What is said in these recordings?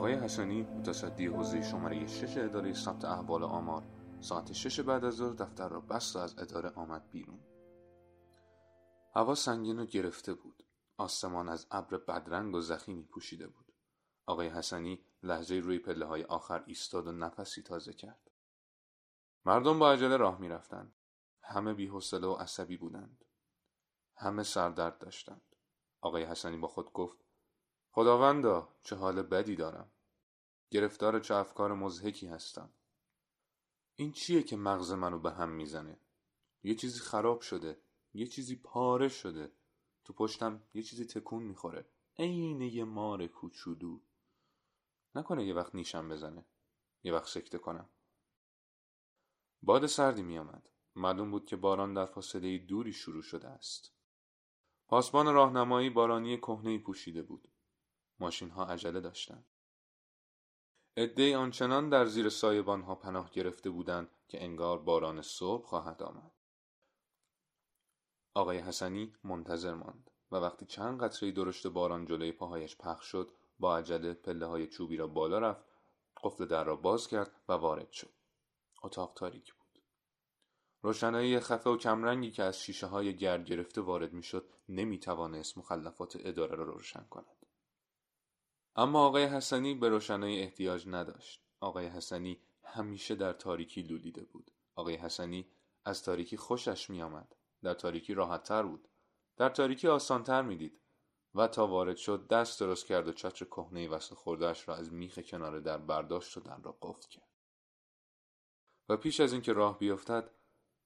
حسنی متصدی حوزه شماره شش اداره ثبت احوال آمار ساعت شش بعد از ظهر دفتر را بست و از اداره آمد بیرون. هوا سنگین و گرفته بود. آسمان از ابر بدرنگ و زخیمی پوشیده بود. آقای حسنی لحظه روی پله های آخر ایستاد و نفسی تازه کرد. مردم با عجله راه می‌رفتند. همه بیحوصله و عصبی بودند. همه سردرد داشتند. آقای حسنی با خود گفت خداوندا چه حال بدی دارم. گرفتار چه افکار مزهکی هستم. این چیه که مغز منو به هم می‌زنه؟ یه چیزی خراب شده یه چیزی پاره شده. تو پشتم یه چیزی تکون می‌خوره. عین یه مار کوچولو. نکنه یه وقت نیشم بزنه. یه وقت سکته کنم. باد سردی میآمد. معلوم بود که باران در فاصله دوری شروع شده است. پاسبان راهنمایی بارانی کهنهای پوشیده بود. ماشین ها عجله داشتند. عدهای آنچنان در زیر سایبان ها پناه گرفته بودند که انگار باران صبح خواهد آمد. آقای حسنی منتظر ماند و وقتی چند قطره درشت باران جلوی پاهایش پخش شد با عجله پله های چوبی را بالا رفت قفل در را باز کرد و وارد شد. اتاق تاریک بود. روشنایی خفه و کمرنگی که از شیشه های گرد گرفته وارد می‌شد نمی توانست مخلفات اداره را روشن کند. اما آقای حسنی به روشنایی احتیاج نداشت. آقای حسنی همیشه در تاریکی لولیده بود. آقای حسنی از تاریکی خوشش می آمد. در تاریکی راحت تر بود. در تاریکی آسان تر می دید و تا وارد شد دست درست کرد و چتر کهنه وصل خوردهش را از میخ کنار در برداشت و در را قفل کرد. و پیش از اینکه راه بیفتد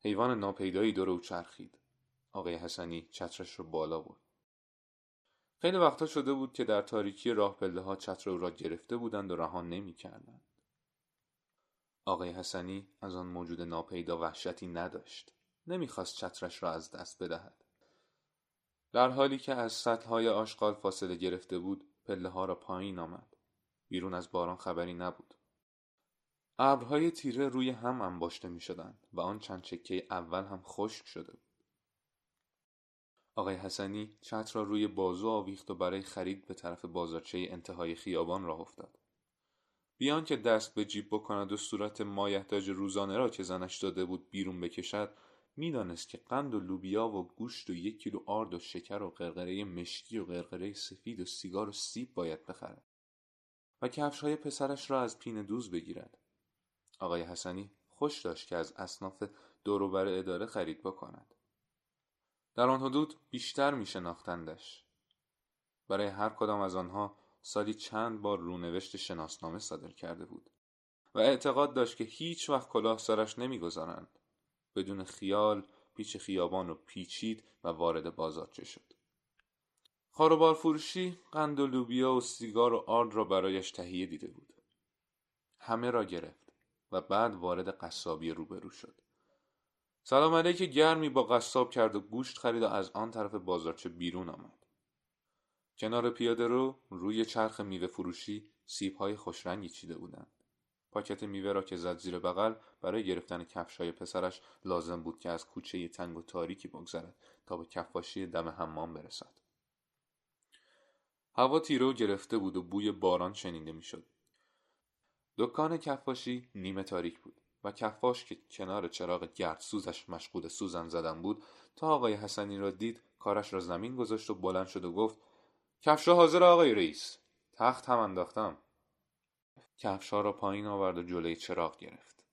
حیوان ناپیدایی دور او چرخید. آقای حسنی چترش را بالا برد. خیلی وقتا شده بود که در تاریکی راه پله ها چتر او را گرفته بودند و رها نمی کردند. آقای حسنی از آن موجود ناپیدا وحشتی نداشت. نمی‌خواست چترش را از دست بدهد. در حالی که از سطح های آشغال فاصله گرفته بود پله ها را پایین آمد. بیرون از باران خبری نبود. ابرهای تیره روی هم انباشته می شدند و آن چند چکه اول هم خشک شده بود. آقای حسنی چتر را روی بازو آویخت و برای خرید به طرف بازارچه انتهای خیابان راه افتاد. بیان که دست به جیب بکند و صورت مایحتاج روزانه را که زنش داده بود بیرون بکشد می‌دانست که قند و لوبیا و گوشت و یک کیلو آرد و شکر و قرقره مشکی و قرقره سفید و سیگار و سیب باید بخرد و کفش های پسرش را از پین دوز بگیرد آقای حسنی خوش داشت که از اصناف دوروبر اداره خرید بکند در آن حدود بیشتر می شناختندش. برای هر کدام از آنها سالی چند بار رونوشت شناسنامه صادر کرده بود و اعتقاد داشت که هیچ وقت کلاه سرش نمی‌گذارند. بدون خیال پیچ خیابان رو پیچید و وارد بازارچه شد. خاروبار فروشی قند و لوبیا و سیگار و آرد را برایش تهیه دیده بود. همه را گرفت و بعد وارد قصابی روبرو شد. سلام علیک گرمی با قصاب کرد و گوشت خرید و از آن طرف بازارچه بیرون آمد. کنار پیاده رو روی چرخ میوه فروشی سیب های خوشرنگی چیده بودند. پاکت میوه را که زد زیر بغل برای گرفتن کفش های پسرش لازم بود که از کوچه تنگ و تاریکی بگذرد تا به کفاشی دم حمام برسد. هوا تیرو گرفته بود و بوی باران شنیده می‌شد. دکان کفاشی نیمه تاریک بود. و کفاش که کنار چراغ گرد سوزش مشغول سوزن زدن بود تا آقای حسنی را دید کارش را زمین گذاشت و بلند شد و گفت کفشا حاضر آقای رئیس. تخت هم انداختم. کفشا را پایین آورد و جلوی چراغ گرفت.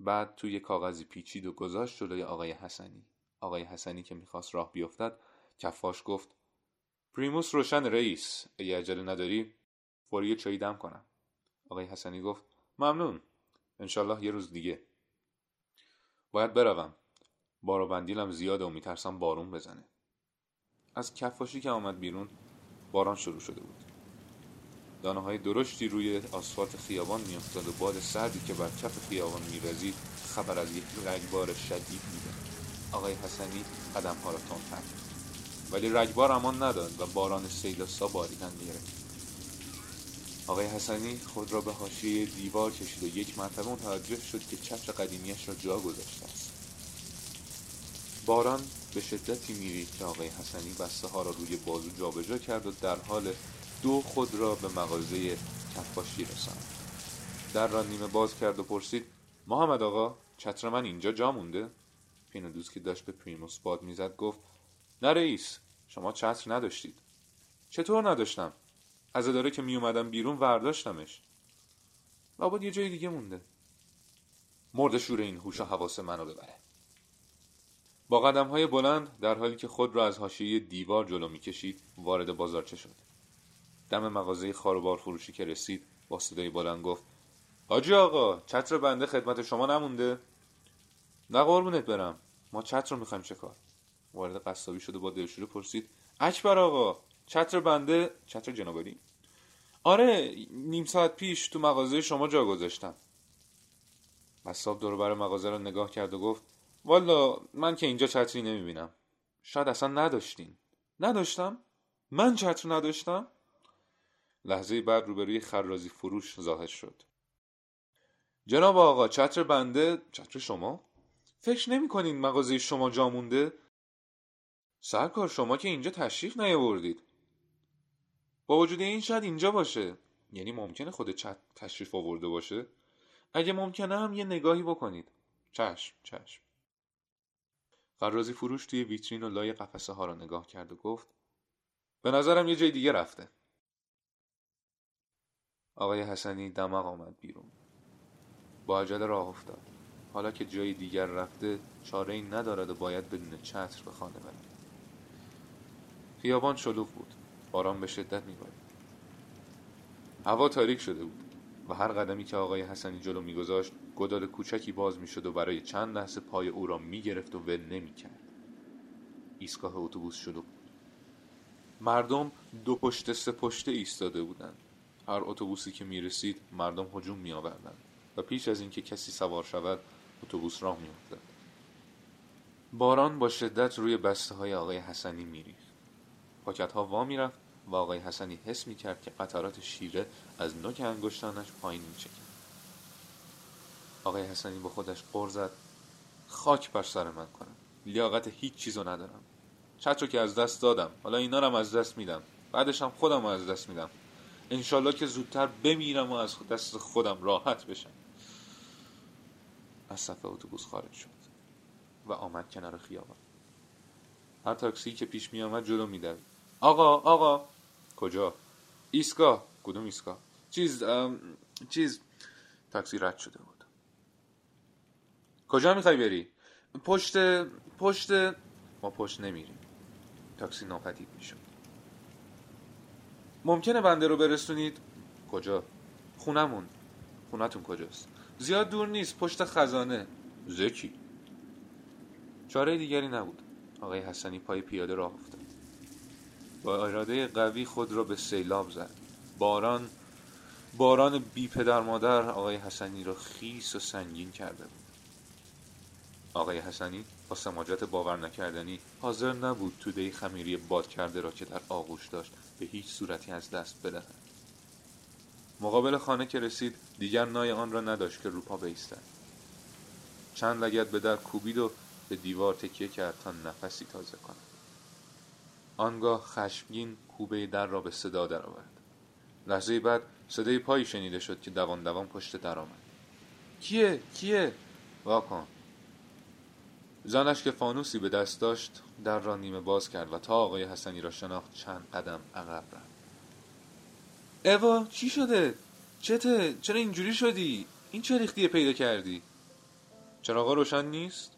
بعد توی کاغذی پیچید و گذاشت جلوی آقای حسنی. آقای حسنی که می‌خواست راه بیفتد کفاش گفت پریموس روشن رئیس اگه عجله نداری فوری چایی دم کنم. آقای حسنی گفت ممنون. انشالله یه روز دیگه. باید بروم. بار و بندیلم زیاده و میترسم بارون بزنه. از کفاشی که آمد بیرون باران شروع شده بود. دانه های درشتی روی آسفالت خیابان میافتاد و باد سردی که بر کف خیابان میوزید خبر از یک رگبار شدید میده آقای حسنی قدم ها را تند ولی رگبار امان نداد و باران سیلاسا باریدن می‌گرفت آقای حسنی خود را به حاشیه دیوار کشید و یک مرتبه متوجه شد که چتر قدیمیش را جا گذاشته است. باران به شدتی میرید که آقای حسنی بسته ها را روی بازو جابجا کرد و در حال دو خود را به مغازه کفاشی رساند. در را نیمه باز کرد و پرسید محمد آقا چتر من اینجا جا مونده؟ دوست که داشت به پریموس باد می‌زد گفت نه رئیس شما چتر نداشتید. چطور نداشتم؟ از اداره که میومدم بیرون ورداشتمش. لابد یه جای دیگه مونده. مرد شور این هوش و حواس منو ببره. با قدم های بلند در حالی که خود را از حاشیه دیوار جلو می‌کشید وارد بازارچه شد؟ دم مغازه خاروبار فروشی که رسید با صدای بلند گفت حاجی آقا چتر بنده خدمت شما نمونده. نه قربونت برم. ما چتر رو می‌خوایم چه کار؟ وارد قصابی شده با دلشوره پرسید اکبر آقا چتر بنده چتر جنابالی آره نیم ساعت پیش تو مغازه شما جا گذاشتم. قصاب دور بر مغازه رو نگاه کرد و گفت والا من که اینجا چتری نمی‌بینم. شاید اصلا نداشتین. نداشتم؟ من چتر نداشتم؟ لحظه بعد روبروی خرازی فروش ظاهر شد. جناب آقا چتر بنده چتر شما؟ فکر نمی کنین مغازه شما جا مونده؟ سرکار شما که اینجا تشریف نیاوردید. با وجود این شاید اینجا باشه. یعنی ممکنه خود چت تشریف آورده باشه. اگه ممکنه هم یه نگاهی بکنید. چشم چشم. فرازی فروش توی ویترین و لای قفسه ها را نگاه کرد و گفت به نظرم یه جای دیگه رفته. آقای حسنی دماغ آمد بیرون. با عجله راه افتاد. حالا که جای دیگر رفته چاره ای ندارد و باید بدون چتر به خانه برد خیابان شلوغ بود. باران به شدت میبارید. هوا تاریک شده بود و هر قدمی که آقای حسنی جلو میگذاشت گدال کوچکی باز می‌شد و برای چند لحظه پای او را می‌گرفت و ول نمی‌کرد. ایستگاه اتوبوس شلوغ بود. مردم دو پشت سه پشته ایستاده بودند. هر اتوبوسی که می‌رسید مردم هجوم میآوردند و پیش از اینکه کسی سوار شود اتوبوس راه میافتاد. باران با شدت روی بسته های آقای حسنی میریخت. پاکت ها وا می‌رفت و آقای حسنی حس می‌کرد که قطرات شیره از نوک انگشتانش پایین میچکند آقای حسنی با خودش قر زد. خاک بر سر من کنم. لیاقت هیچ چیزو ندارم. چتر که از دست دادم. حالا اینا رو از دست میدم. بعدش هم خودم رو از دست میدم. انشالله که زودتر بمیرم و از دست خودم راحت بشم. از صفحه اتوبوس خارج شد و آمد کنار خیابان. هر تاکسی که پیش می آمد جلو می آقا آقا! کجا؟ ایستگاه. کدوم ایستگاه؟ چیز چیز. تاکسی رد شده بود. کجا می‌خوای بری؟ پشت پشت. ما پشت نمیریم. تاکسی ناپدید می‌شد ممکنه بنده رو برسونید؟ کجا؟ خونمون خونتون کجاست؟ زیاد دور نیست. پشت خزانه. زکی. چاره دیگری نبود. آقای حسنی پای پیاده راه افتاد. با اراده قوی خود را به سیلاب زد. باران باران بی پدر مادر آقای حسنی را خیس و سنگین کرده بود. آقای حسنی با سماجت باور نکردنی حاضر نبود توده خمیری باد کرده را که در آغوش داشت به هیچ صورتی از دست بدهد. مقابل خانه که رسید دیگر نای آن را نداشت که روپا بیستد. چند لگت به در کوبید و به دیوار تکیه کرد تا نفسی تازه کند. آنگاه خشمگین کوبه در را به صدا درآورد. لحظه بعد صدای پایی شنیده شد که دوان دوان پشت در آمد. کیه؟ کیه؟ واکن. زنش که فانوسی به دست داشت در را نیمه باز کرد و تا آقای حسنی را شناخت چند قدم عقب رفت. اوا چی شده؟ چته؟ چرا اینجوری شدی؟ این چه ریختی پیدا کردی؟ چراغا روشن نیست؟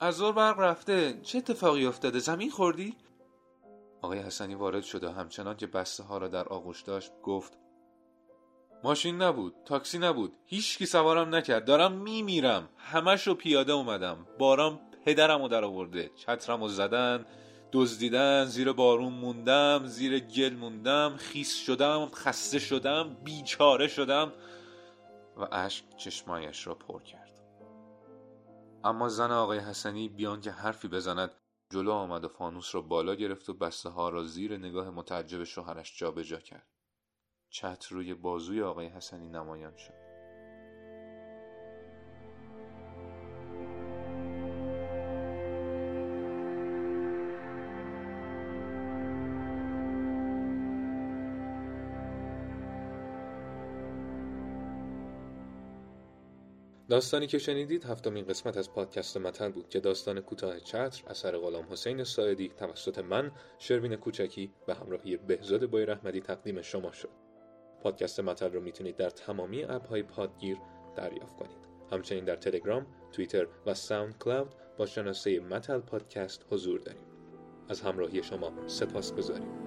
از ظهر برق رفته چه اتفاقی افتاده؟ زمین خوردی؟ آقای حسنی وارد شد و همچنان که بسته ها را در آغوش داشت گفت ماشین نبود تاکسی نبود هیچکی سوارم نکرد دارم میمیرم همش رو پیاده اومدم باران پدرم رو در آورده چترم رو زدن دزدیدن زیر بارون موندم زیر گل موندم خیس شدم خسته شدم بیچاره شدم و اشک چشمایش را پر کرد. اما زن آقای حسنی بیان که حرفی بزند جلو آمد و فانوس را بالا گرفت و بسته ها را زیر نگاه متعجب شوهرش جابجا کرد. چتر روی بازوی آقای حسنی نمایان شد. داستانی که شنیدید هفتمین قسمت از پادکست متل بود که داستان کوتاه چتر اثر غلام حسین ساعدی توسط من شروین کوچکی به همراهی بهزاد بای رحمدی تقدیم شما شد. پادکست متل رو می‌تونید در تمامی اپ های پادگیر دریافت کنید. همچنین در تلگرام، توییتر و SoundCloud با شناسه متل پادکست حضور داریم. از همراهی شما سپاس گذاریم.